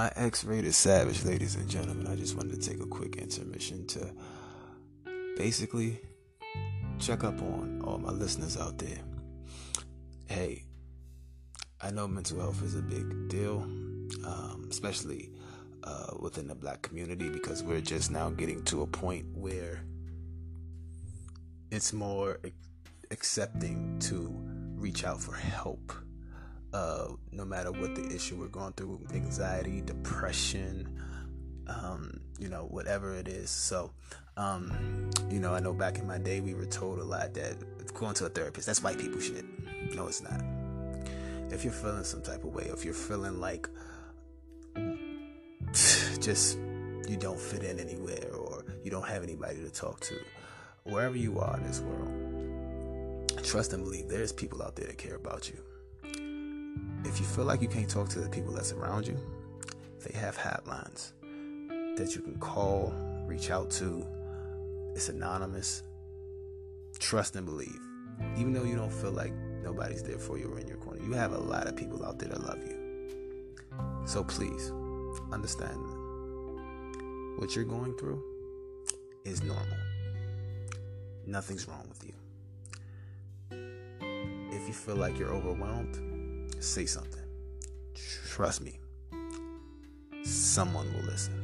my X rated savage, ladies and gentlemen. I just wanted to take a quick intermission to basically check up on all my listeners out there. Hey, I know mental health is a big deal, um, especially uh, within the black community, because we're just now getting to a point where it's more accepting to reach out for help uh, no matter what the issue we're going through anxiety, depression, um, you know, whatever it is. So, um, you know, I know back in my day we were told a lot that going to a therapist, that's white people shit. No, it's not. If you're feeling some type of way, if you're feeling like just you don't fit in anywhere or you don't have anybody to talk to, wherever you are in this world, trust and believe there's people out there that care about you if you feel like you can't talk to the people that's around you, they have hotlines that you can call, reach out to. It's anonymous. Trust and believe. Even though you don't feel like nobody's there for you or in your corner, you have a lot of people out there that love you. So please understand what you're going through is normal. Nothing's wrong with you. If you feel like you're overwhelmed, say something. Trust me, someone will listen.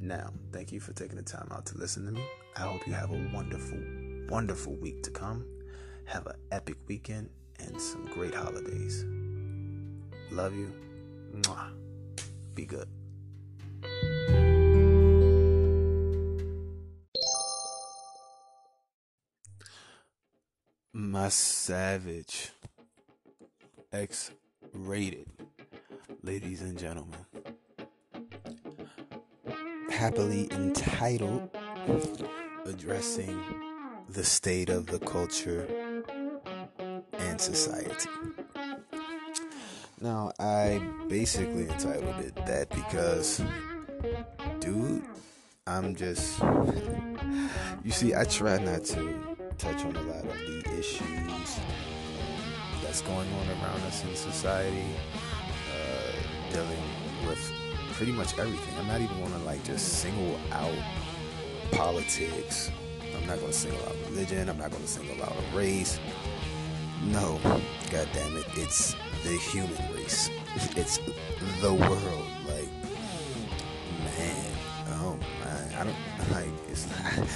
Now, thank you for taking the time out to listen to me. I hope you have a wonderful, wonderful week to come. Have an epic weekend and some great holidays. Love you. Mwah. Be good. My savage. X rated, ladies and gentlemen. Happily entitled, addressing the state of the culture and society. Now, I basically entitled it that because, dude, I'm just. You see, I try not to touch on a lot of the issues that's going on around us in society, uh, dealing with pretty much everything. I'm not even going to like just single out politics. I'm not going to single out religion. I'm not going to single out a race. No, God damn it, it's the human race. It's the world. Like, man, oh man, I don't like. It's not,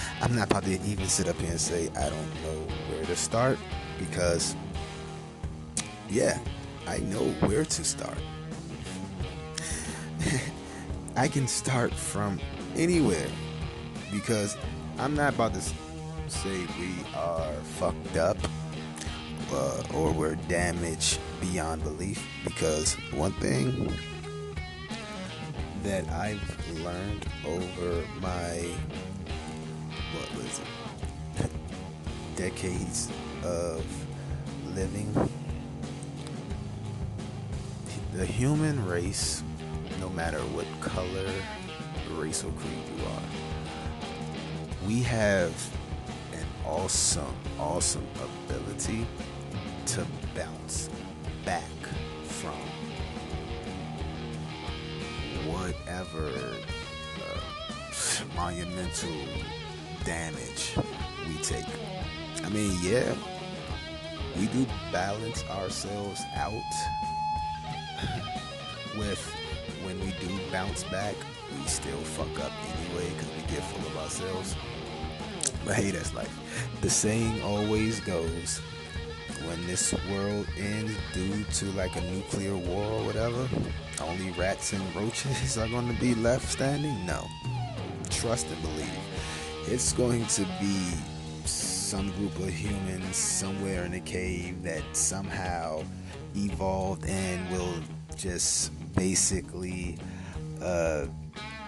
I'm not about to even sit up here and say I don't know where to start because yeah, I know where to start. I can start from anywhere because I'm not about to say we are fucked up uh, or we're damaged beyond belief because one thing that I've learned over my what was it decades of living the human race, no matter what color, race, or creed you are, we have an awesome, awesome ability to bounce back from whatever uh, monumental damage we take. I mean, yeah, we do balance ourselves out with when we do bounce back, we still fuck up anyway because we get full of ourselves. But hey, that's life. The saying always goes when this world ends due to like a nuclear war or whatever, only rats and roaches are going to be left standing? No. Trust and believe. It's going to be some group of humans somewhere in a cave that somehow evolved and will just basically uh,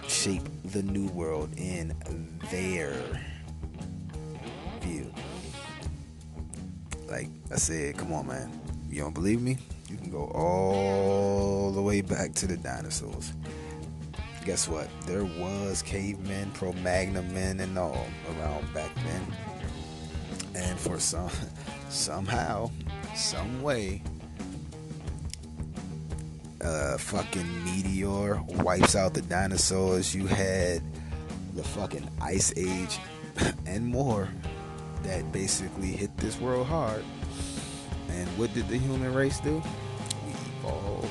shape the new world in their view. Like I said, come on, man. You don't believe me? You can go all the way back to the dinosaurs. Guess what? There was cavemen, Cro-Magnon men, and all around back then. And for some, somehow, some way, uh, fucking meteor wipes out the dinosaurs. You had the fucking ice age and more that basically hit this world hard. And what did the human race do? We evolved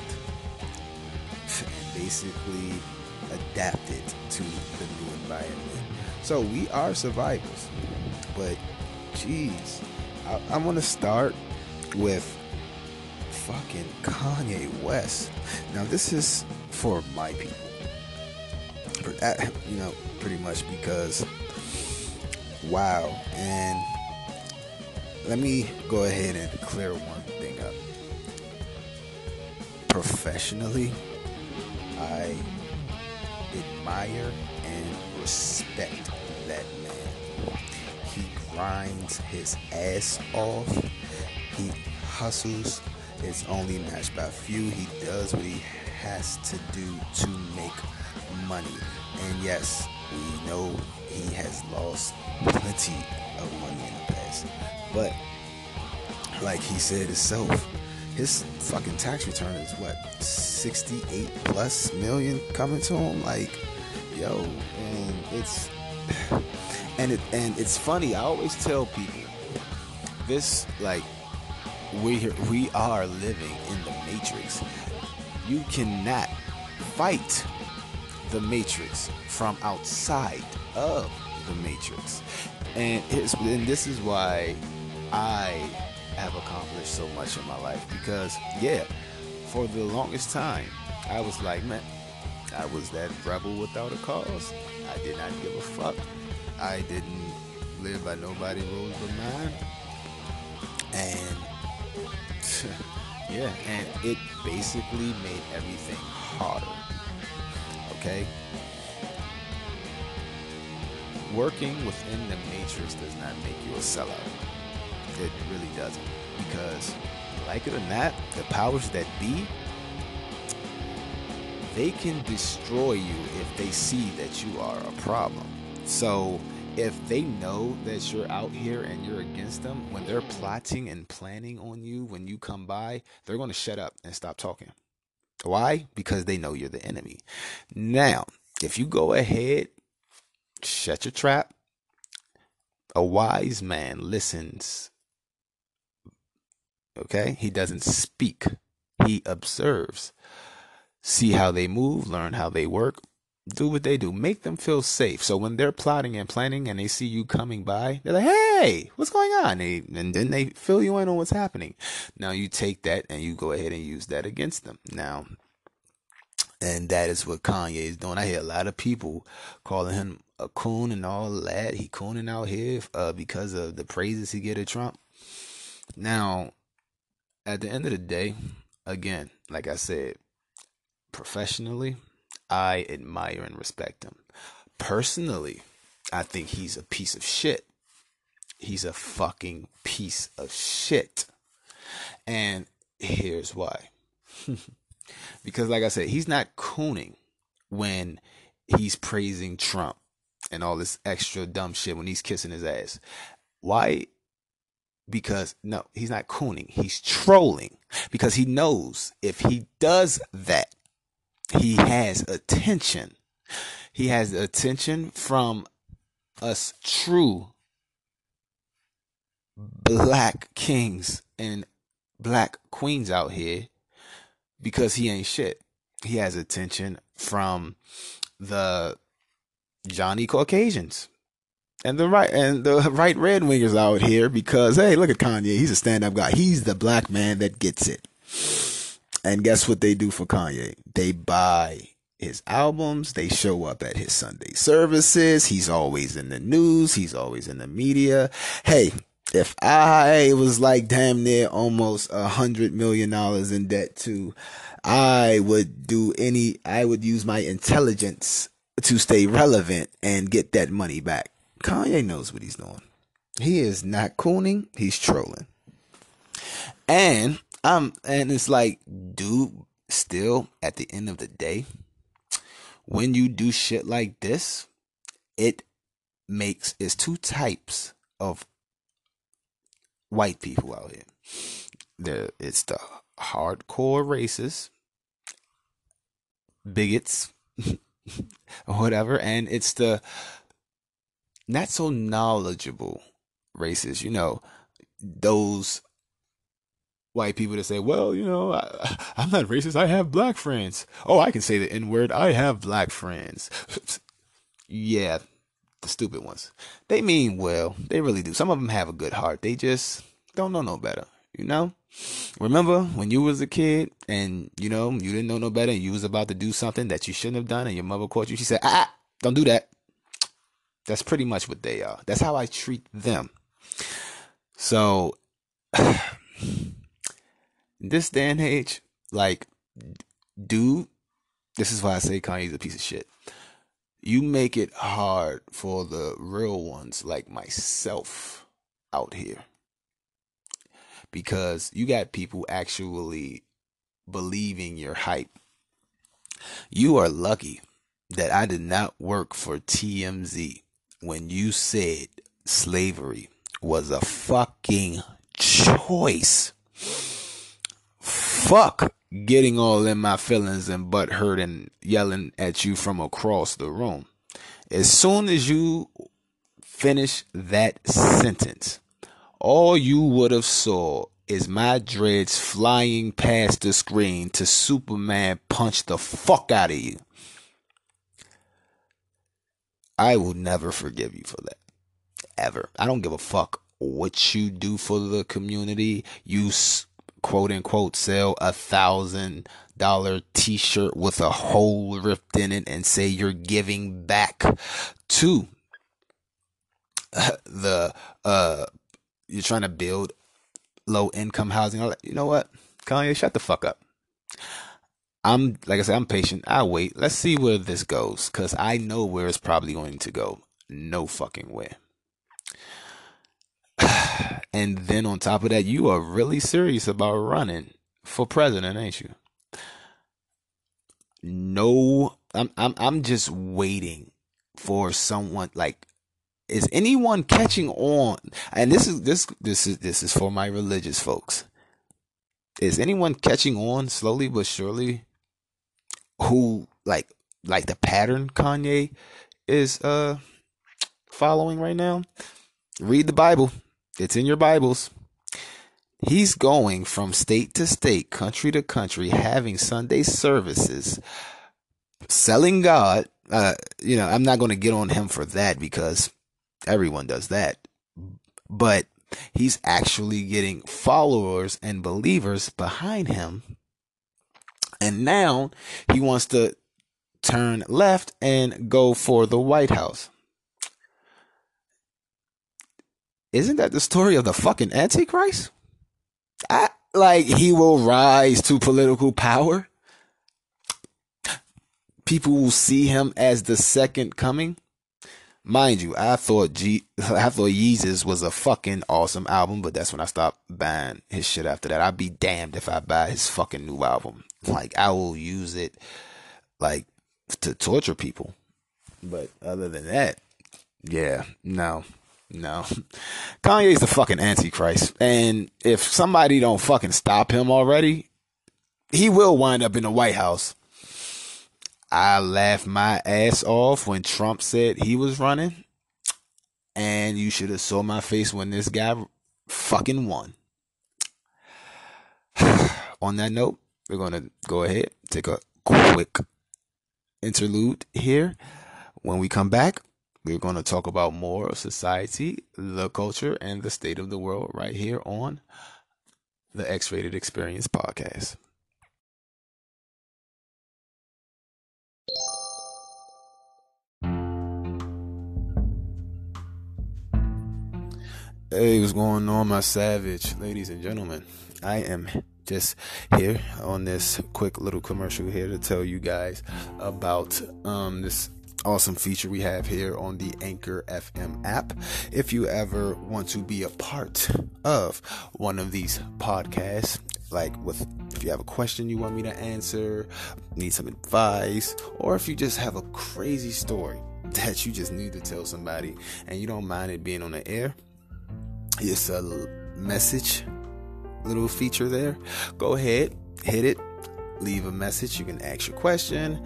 and basically adapted to the new environment. So we are survivors. But, jeez, I, I want to start with fucking Kanye West. Now, this is for my people. You know, pretty much because, wow. And let me go ahead and clear one thing up. Professionally, I admire and respect that man. He grinds his ass off. He hustles. It's only matched by few. He does what he has to do to make money. And yes, we know he has lost plenty of money in the past. But like he said himself, his fucking tax return is what 68 plus million coming to him. Like, yo, and it's and it and it's funny. I always tell people this like we we are living in the matrix. You cannot fight the matrix from outside of the matrix, and it's and this is why I have accomplished so much in my life because yeah, for the longest time I was like, man, I was that rebel without a cause. I did not give a fuck. I didn't live by nobody rules but mine. And yeah, and it basically made everything harder. Okay? Working within the matrix does not make you a sellout. It really doesn't. Because, like it or not, the powers that be, they can destroy you if they see that you are a problem. So, if they know that you're out here and you're against them, when they're plotting and planning on you when you come by, they're going to shut up and stop talking. Why? Because they know you're the enemy. Now, if you go ahead, shut your trap, a wise man listens. Okay? He doesn't speak, he observes. See how they move, learn how they work, do what they do. Make them feel safe. So when they're plotting and planning and they see you coming by, they're like, hey, what's going on? They, and then they fill you in on what's happening. Now you take that and you go ahead and use that against them. Now, and that is what Kanye is doing. I hear a lot of people calling him a coon and all that. He cooning out here uh, because of the praises he get at Trump. Now, at the end of the day, again, like I said, professionally, I admire and respect him. Personally, I think he's a piece of shit. He's a fucking piece of shit. And here's why. because, like I said, he's not cooning when he's praising Trump and all this extra dumb shit when he's kissing his ass. Why? Because, no, he's not cooning. He's trolling. Because he knows if he does that, he has attention. He has attention from us true black kings and black queens out here because he ain't shit. He has attention from the Johnny Caucasians and the right and the right red wingers out here because hey, look at Kanye. He's a stand up guy. He's the black man that gets it. And guess what they do for Kanye? They buy his albums. They show up at his Sunday services. He's always in the news. He's always in the media. Hey, if I was like damn near almost a hundred million dollars in debt too, I would do any, I would use my intelligence to stay relevant and get that money back. Kanye knows what he's doing. He is not cooning, he's trolling. And um, and it's like, dude, still at the end of the day, when you do shit like this, it makes it's two types of white people out here. There, it's the hardcore racists bigots whatever, and it's the not so knowledgeable racists. You know, those white people to say, well, you know, I, am not racist. I have black friends. Oh, I can say the N word. I have black friends. yeah, the stupid ones. They mean well. They really do. Some of them have a good heart. They just don't know no better. You know? Remember when you was a kid and you know you didn't know no better and you was about to do something that you shouldn't have done and your mother caught you. She said, "Ah, don't do that." That's pretty much what they are. That's how I treat them. So, this and age, like, dude, this is why I say Kanye's a piece of shit. You make it hard for the real ones like myself out here because you got people actually believing your hype. You are lucky that I did not work for TMZ when you said slavery was a fucking choice. Fuck getting all in my feelings and butt hurt and yelling at you from across the room. As soon as you finish that sentence, all you would have saw is my dreads flying past the screen to Superman punch the fuck out of you. I will never forgive you for that. Ever. I don't give a fuck what you do for the community. You quote unquote sell a thousand dollar t-shirt with a hole ripped in it and say you're giving back to the uh you're trying to build low income housing. You know what? Kanye, shut the fuck up. I'm like I said, I'm patient. I wait. Let's see where this goes, cause I know where it's probably going to go. No fucking way. And then on top of that, you are really serious about running for president, ain't you? No, I'm I'm I'm just waiting for someone like is anyone catching on? And this is this this is this is for my religious folks. Is anyone catching on slowly but surely? Who like like the pattern Kanye is uh following right now? Read the Bible. It's in your Bibles. He's going from state to state, country to country, having Sunday services, selling God. Uh, you know, I'm not going to get on him for that because Everyone does that. But he's actually getting followers and believers behind him. And now he wants to turn left and go for the White House. Isn't that the story of the fucking Antichrist? I, like he will rise to political power. People will see him as the second coming. Mind you, I thought G I thought Yeezus was a fucking awesome album, but that's when I stopped buying his shit after that. I'd be damned if I buy his fucking new album. Like I will use it like to torture people. But other than that, yeah, no. No. Kanye's the fucking antichrist. And if somebody don't fucking stop him already, he will wind up in the White House I laughed my ass off when Trump said he was running. And you should have saw my face when this guy fucking won. On that note, we're going to go ahead, take a quick interlude here. When we come back, we're going to talk about more of society, the culture, and the state of the world right here on the X Rated Experience podcast. Hey, what's going on, my savage ladies and gentlemen? I am just here on this quick little commercial here to tell you guys about um, this awesome feature we have here on the Anchor FM app. If you ever want to be a part of one of these podcasts, like with if you have a question you want me to answer, need some advice, or if you just have a crazy story that you just need to tell somebody and you don't mind it being on the air it's a message little feature there. Go ahead, hit it. leave a message. You can ask your question,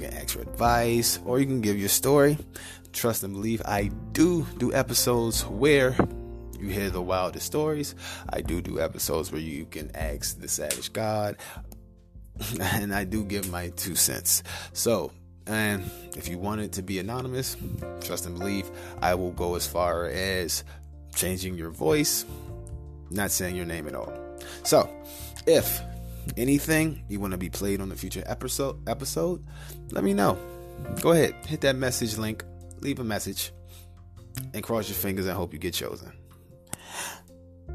you can ask for advice, or you can give your story. Trust and believe I do do episodes where you hear the wildest stories. I do do episodes where you can ask the Savage God, and I do give my two cents. So, and if you want it to be anonymous, trust and believe, I will go as far as changing your voice, not saying your name at all. So, if anything you want to be played on the future episode episode, let me know. Go ahead, hit that message link, leave a message, and cross your fingers and hope you get chosen.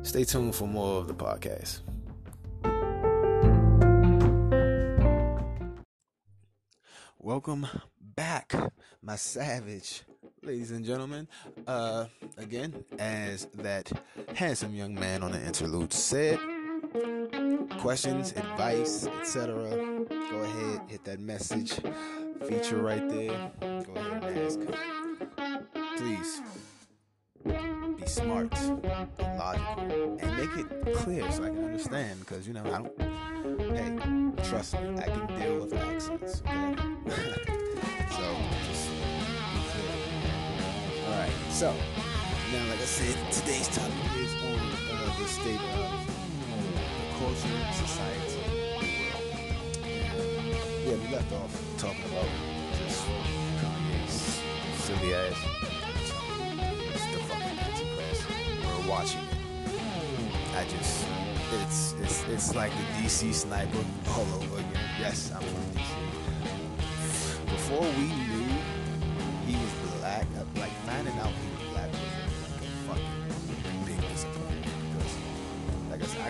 Stay tuned for more of the podcast. Welcome back, my savage ladies and gentlemen. Uh, again, as that handsome young man on the interlude said, questions, advice, etc. Go ahead, hit that message feature right there. Go ahead and ask. Please be smart and logical and make it clear so I can understand because you know I don't hey trust me I can deal with accents okay so just be clear alright so now like I said today's topic is on uh, the state of culture society yeah we left off talking about just Kanye's silly ass watching it. I just, it's it's it's like the DC sniper all over again. Yes, I'm from DC. Before we knew he was black, like finding out he was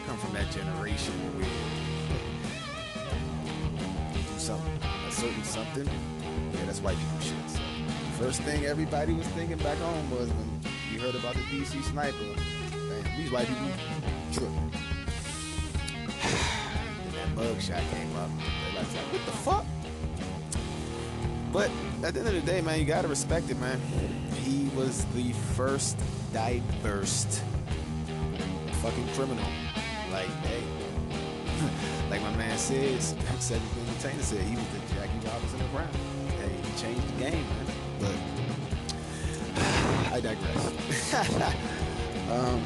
come from that generation where you do something, a certain something, yeah, that's white people shit. So, first thing everybody was thinking back home was when you heard about the DC sniper. Man, these white people tripping. that mugshot came up. Everybody's like, what the fuck? But at the end of the day, man, you gotta respect it, man. He was the first diverse fucking criminal. Like, hey, like my man said, Cedric Entertainer said, he was the Jackie Robinson of rap. Hey, he changed the game, man. But I digress. um,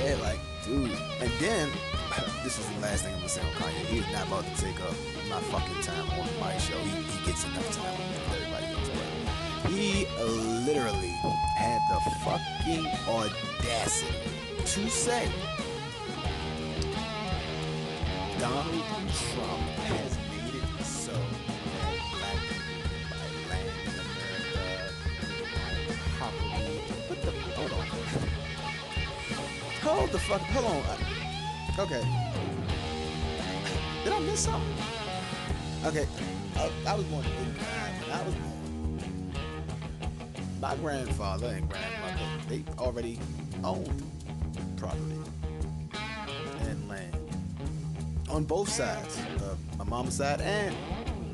yeah, like, dude. And then, this is the last thing I'm gonna say on Kanye. He's not about to take up my fucking time on my show. He, he gets enough time. Everybody knows but he literally had the fucking audacity to say Trump has made it so Hold on. Hold the fuck. Hold on. Okay. Did I miss something? Okay. I, I was born in I was born. My grandfather and grandmother, they already owned property land on both sides, uh, my mom's side and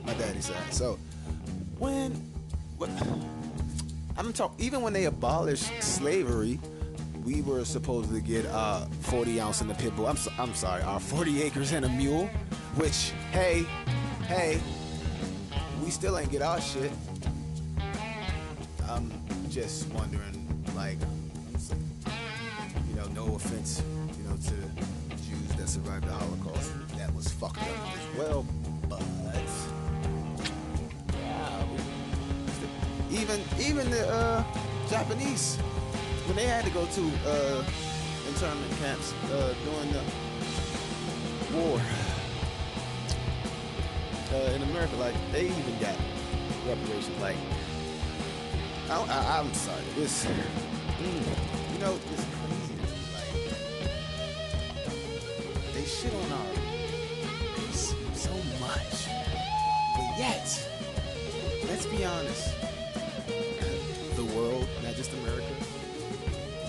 my daddy's side. So when what I'm talking, even when they abolished slavery, we were supposed to get uh 40 ounce in the pit bull. I'm so, I'm sorry, our 40 acres and a mule. Which hey, hey, we still ain't get our shit. I'm just wondering, like, you know, no offense, you know, to Jews that survived the Holocaust, fucked up as well, but yeah, even even the uh, Japanese when they had to go to uh, internment camps uh, during the war uh, in America, like they even got reparations. Like I, am sorry, this mm, you know it's crazy. Like they shit on our be honest, the world, not just America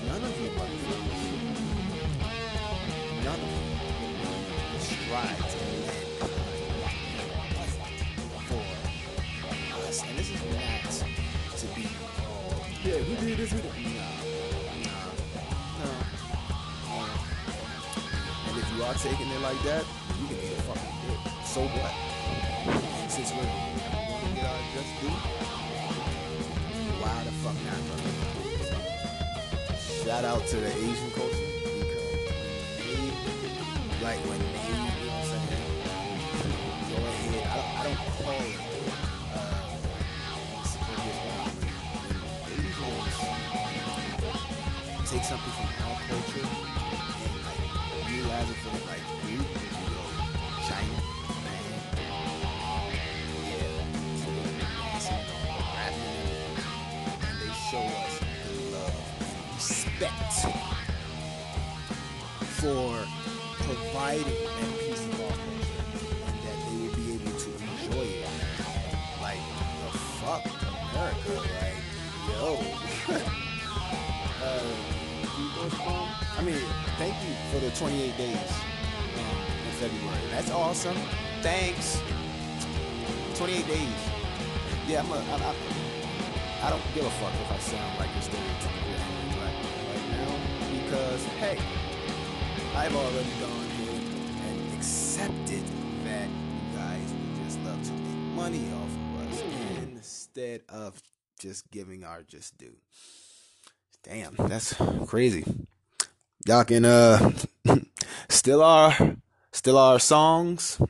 None of you motherfuckers, none of you strive to for us. And this is not to be, yeah, we did this, we did no. And if you are taking it like that, you can be a fucking dick. so what? Since we're why the fuck not? Brother? Shout out to the Asian culture because they, like when they, you know what I'm saying, go ahead. I don't, I don't call it. Uh, take something from our culture providing that of our culture and that they will be able to enjoy it. Like the fuck America, like yo. uh, I mean, thank you for the 28 days um, in February. That's awesome. Thanks. 28 days. Yeah, I'm a, I, I, I don't give a fuck if I sound like a stereotypical black right now because, hey, I've already gone accepted that you guys would just love to make money off of us instead of just giving our just due. Damn, that's crazy. Y'all can uh still our still our songs,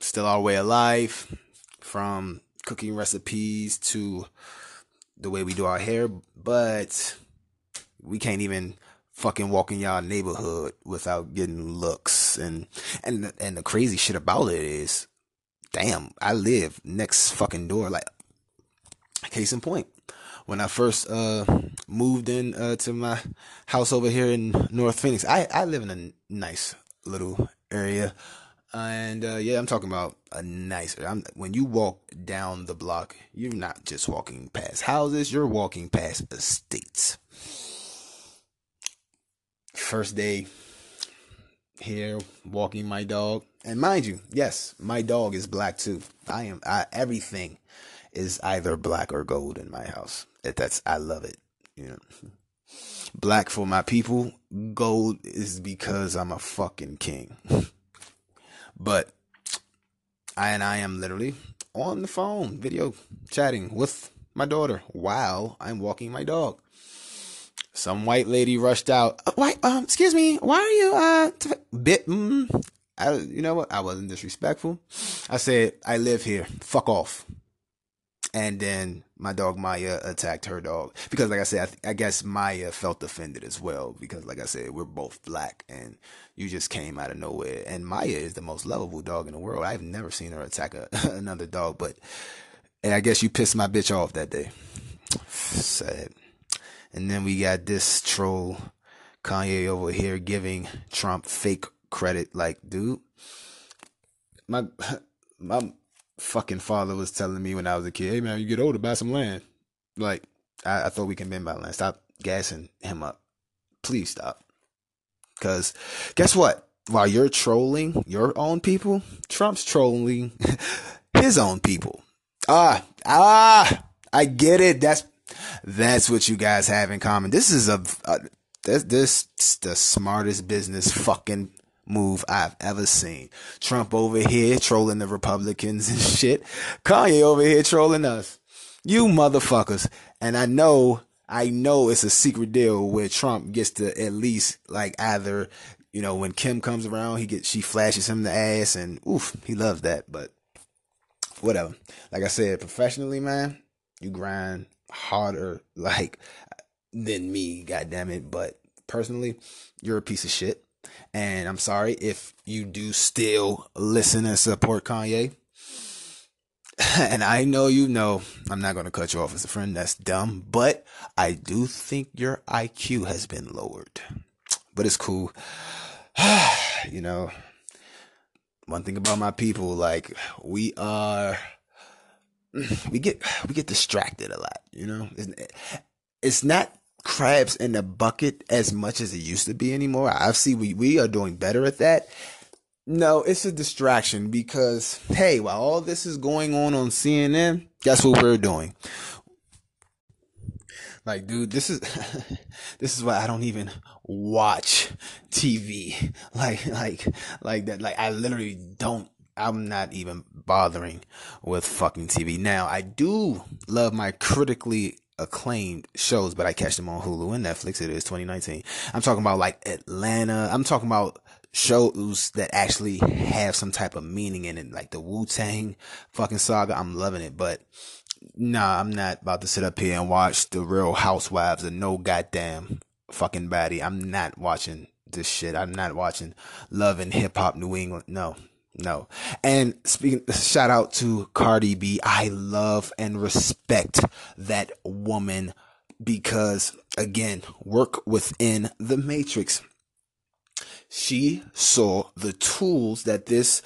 still our way of life, from cooking recipes to the way we do our hair, but we can't even fucking walk in y'all neighborhood without getting looks and and and the crazy shit about it is damn, I live next fucking door like case in point when I first uh, moved in uh, to my house over here in North Phoenix. I, I live in a nice little area. And uh, yeah, I'm talking about a nice. I'm, when you walk down the block, you're not just walking past houses, you're walking past estates. First day here, walking my dog. And mind you, yes, my dog is black too. I am I, everything is either black or gold in my house. That's I love it. You know, black for my people. Gold is because I'm a fucking king. but I and I am literally on the phone, video chatting with my daughter while I'm walking my dog. Some white lady rushed out. Uh, why? Um, excuse me. Why are you uh t- bit? Mm, I, you know what? I wasn't disrespectful. I said I live here. Fuck off and then my dog Maya attacked her dog because, like I said, I, th- I, guess Maya felt offended as well because, like I said, we're both black and you just came out of nowhere. And Maya is the most lovable dog in the world. I've never seen her attack a, another dog, but and I guess you pissed my bitch off that day. Sad. And then we got this troll Kanye over here giving Trump fake credit. Like, dude, my my fucking father was telling me when I was a kid, hey man, you get older, buy some land. Like, I, I thought we can bend land. Stop gassing him up. Please stop. Cause guess what? While you're trolling your own people, Trump's trolling his own people. Ah, ah, I get it. That's, that's what you guys have in common. This is a, a this, this the smartest business fucking move I've ever seen. Trump over here trolling the Republicans and shit. Kanye over here trolling us. You motherfuckers. And I know, I know it's a secret deal where Trump gets to at least like either, you know, when Kim comes around, he gets, she flashes him the ass and oof, he loves that. But whatever. Like I said, professionally, man, you grind harder like than me, goddamn it. But personally, you're a piece of shit. And I'm sorry if you do still listen and support Kanye. And I know you know I'm not going to cut you off as a friend. That's dumb. But I do think your IQ has been lowered. But it's cool. you know, one thing about my people, like, we are. We get we get distracted a lot, you know. It's, not crabs in the bucket as much as it used to be anymore. I see we, we are doing better at that. No, it's a distraction because, hey, while all this is going on on CNN, guess what we're doing? Like, dude, this is, this is why I don't even watch TV. Like, like, like that. Like, I literally don't I'm not even bothering with fucking TV. Now, I do love my critically acclaimed shows, but I catch them on Hulu and Netflix. It is 2019. I'm talking about like Atlanta. I'm talking about shows that actually have some type of meaning in it, like the Wu Tang fucking saga. I'm loving it, but nah, I'm not about to sit up here and watch the Real Housewives of no goddamn fucking body. I'm not watching this shit. I'm not watching Love and Hip Hop New England. No, no. And speaking, shout out to Cardi B. I love and respect that woman because again, work within the matrix. She saw the tools that this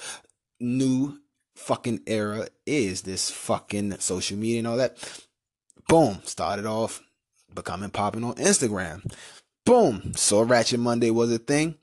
new fucking era is, this fucking social media and all that. Boom, started off becoming popping on Instagram. Boom, saw Ratchet Monday was a thing.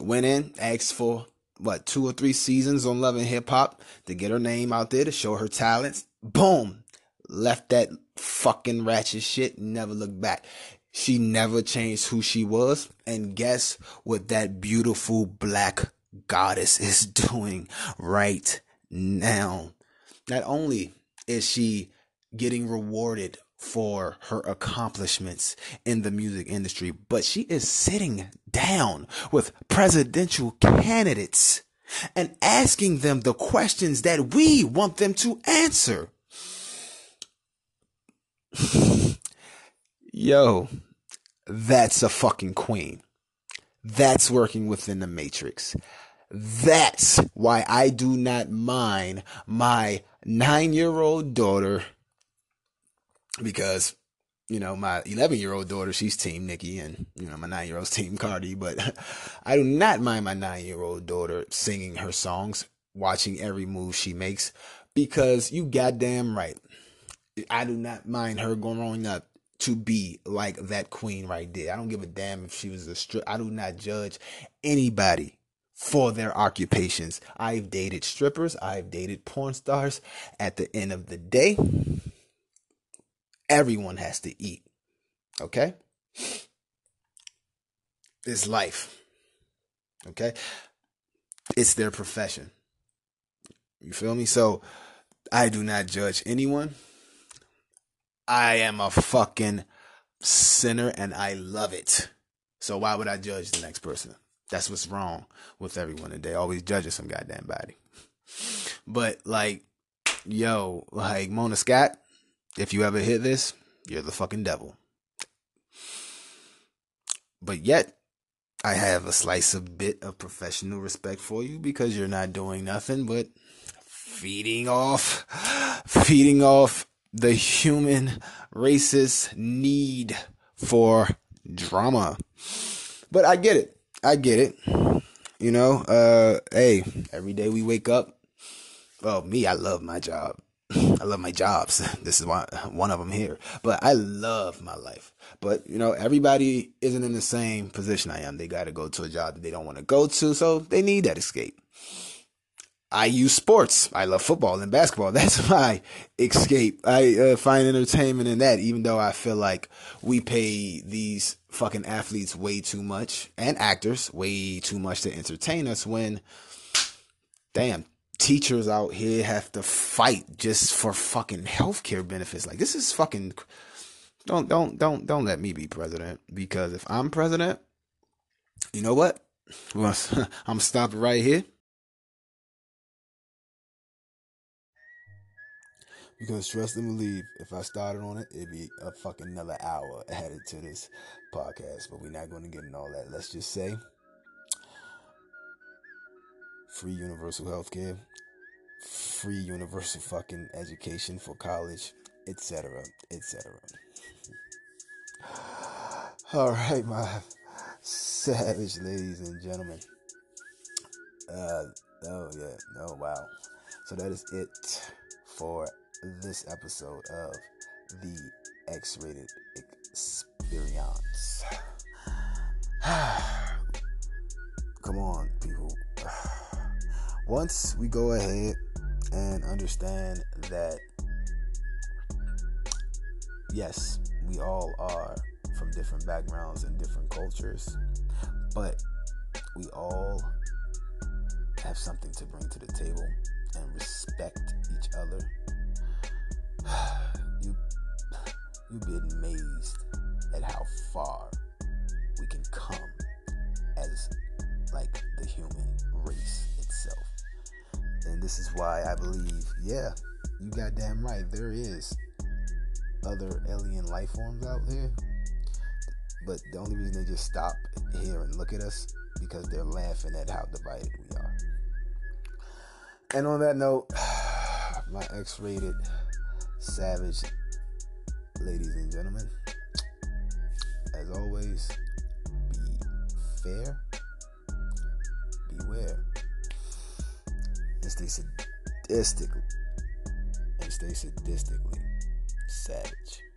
Went in, asked for what two or three seasons on Love and Hip Hop to get her name out there to show her talents. Boom, left that fucking ratchet shit. Never looked back. She never changed who she was. And guess what that beautiful black goddess is doing right now? Not only is she getting rewarded for her accomplishments in the music industry, but she is sitting down with presidential candidates and asking them the questions that we want them to answer. Yo, that's a fucking queen. That's working within the matrix. That's why I do not mind my nine year old daughter because you know my 11 year old daughter she's team Nicki and you know my nine year old's team Cardi but I do not mind my nine year old daughter singing her songs watching every move she makes because you goddamn right. I do not mind her growing up to be like that queen right there. I don't give a damn if she was a strip I do not judge anybody for their occupations. I've dated strippers I've dated porn stars. At the end of the day Everyone has to eat. Okay? It's life. Okay? It's their profession. You feel me? So I do not judge anyone. I am a fucking sinner and I love it. So why would I judge the next person? That's what's wrong with everyone today. Always judging some goddamn body. But like, yo, like Mona Scott, if you ever hit this, you're the fucking devil. But yet, I have a slice of bit of professional respect for you because you're not doing nothing but feeding off, feeding off the human racist need for drama. But I get it. I get it. You know, uh, hey, every day we wake up. Well, me, I love my job. I love my jobs. This is one one of them here. But I love my life. But you know, everybody isn't in the same position I am. They got to go to a job that they don't want to go to, so they need that escape. I use sports. I love football and basketball. That's my escape. I uh, find entertainment in that, even though I feel like we pay these fucking athletes way too much and actors way too much to entertain us when, damn, teachers out here have to fight just for fucking healthcare benefits. Like this is fucking don't don't don't don't let me be president because if I'm president, you know what? I'm stopping right here. Because trust and believe, if I started on it, it'd be a fucking another hour added to this podcast. But we're not going to get into all that. Let's just say free universal health care, free universal fucking education for college, etc., etc. All right, my savage ladies and gentlemen. Uh, oh yeah, oh wow. So that is it for this episode of the X-rated experience. Come on, people once we go ahead and understand that, yes, we all are from different backgrounds and different cultures, but we all have something to bring to the table and respect each other, you you'd be amazed at how far we can come as like the human race itself. And this is why I believe, yeah, you goddamn right, there is other alien life forms out there. But the only reason they just stop here and look at us because they're laughing at how divided we are. And on that note, my X rated savage ladies and gentlemen, as always, be fair, beware, and stay sadistically, and stay sadistically savage.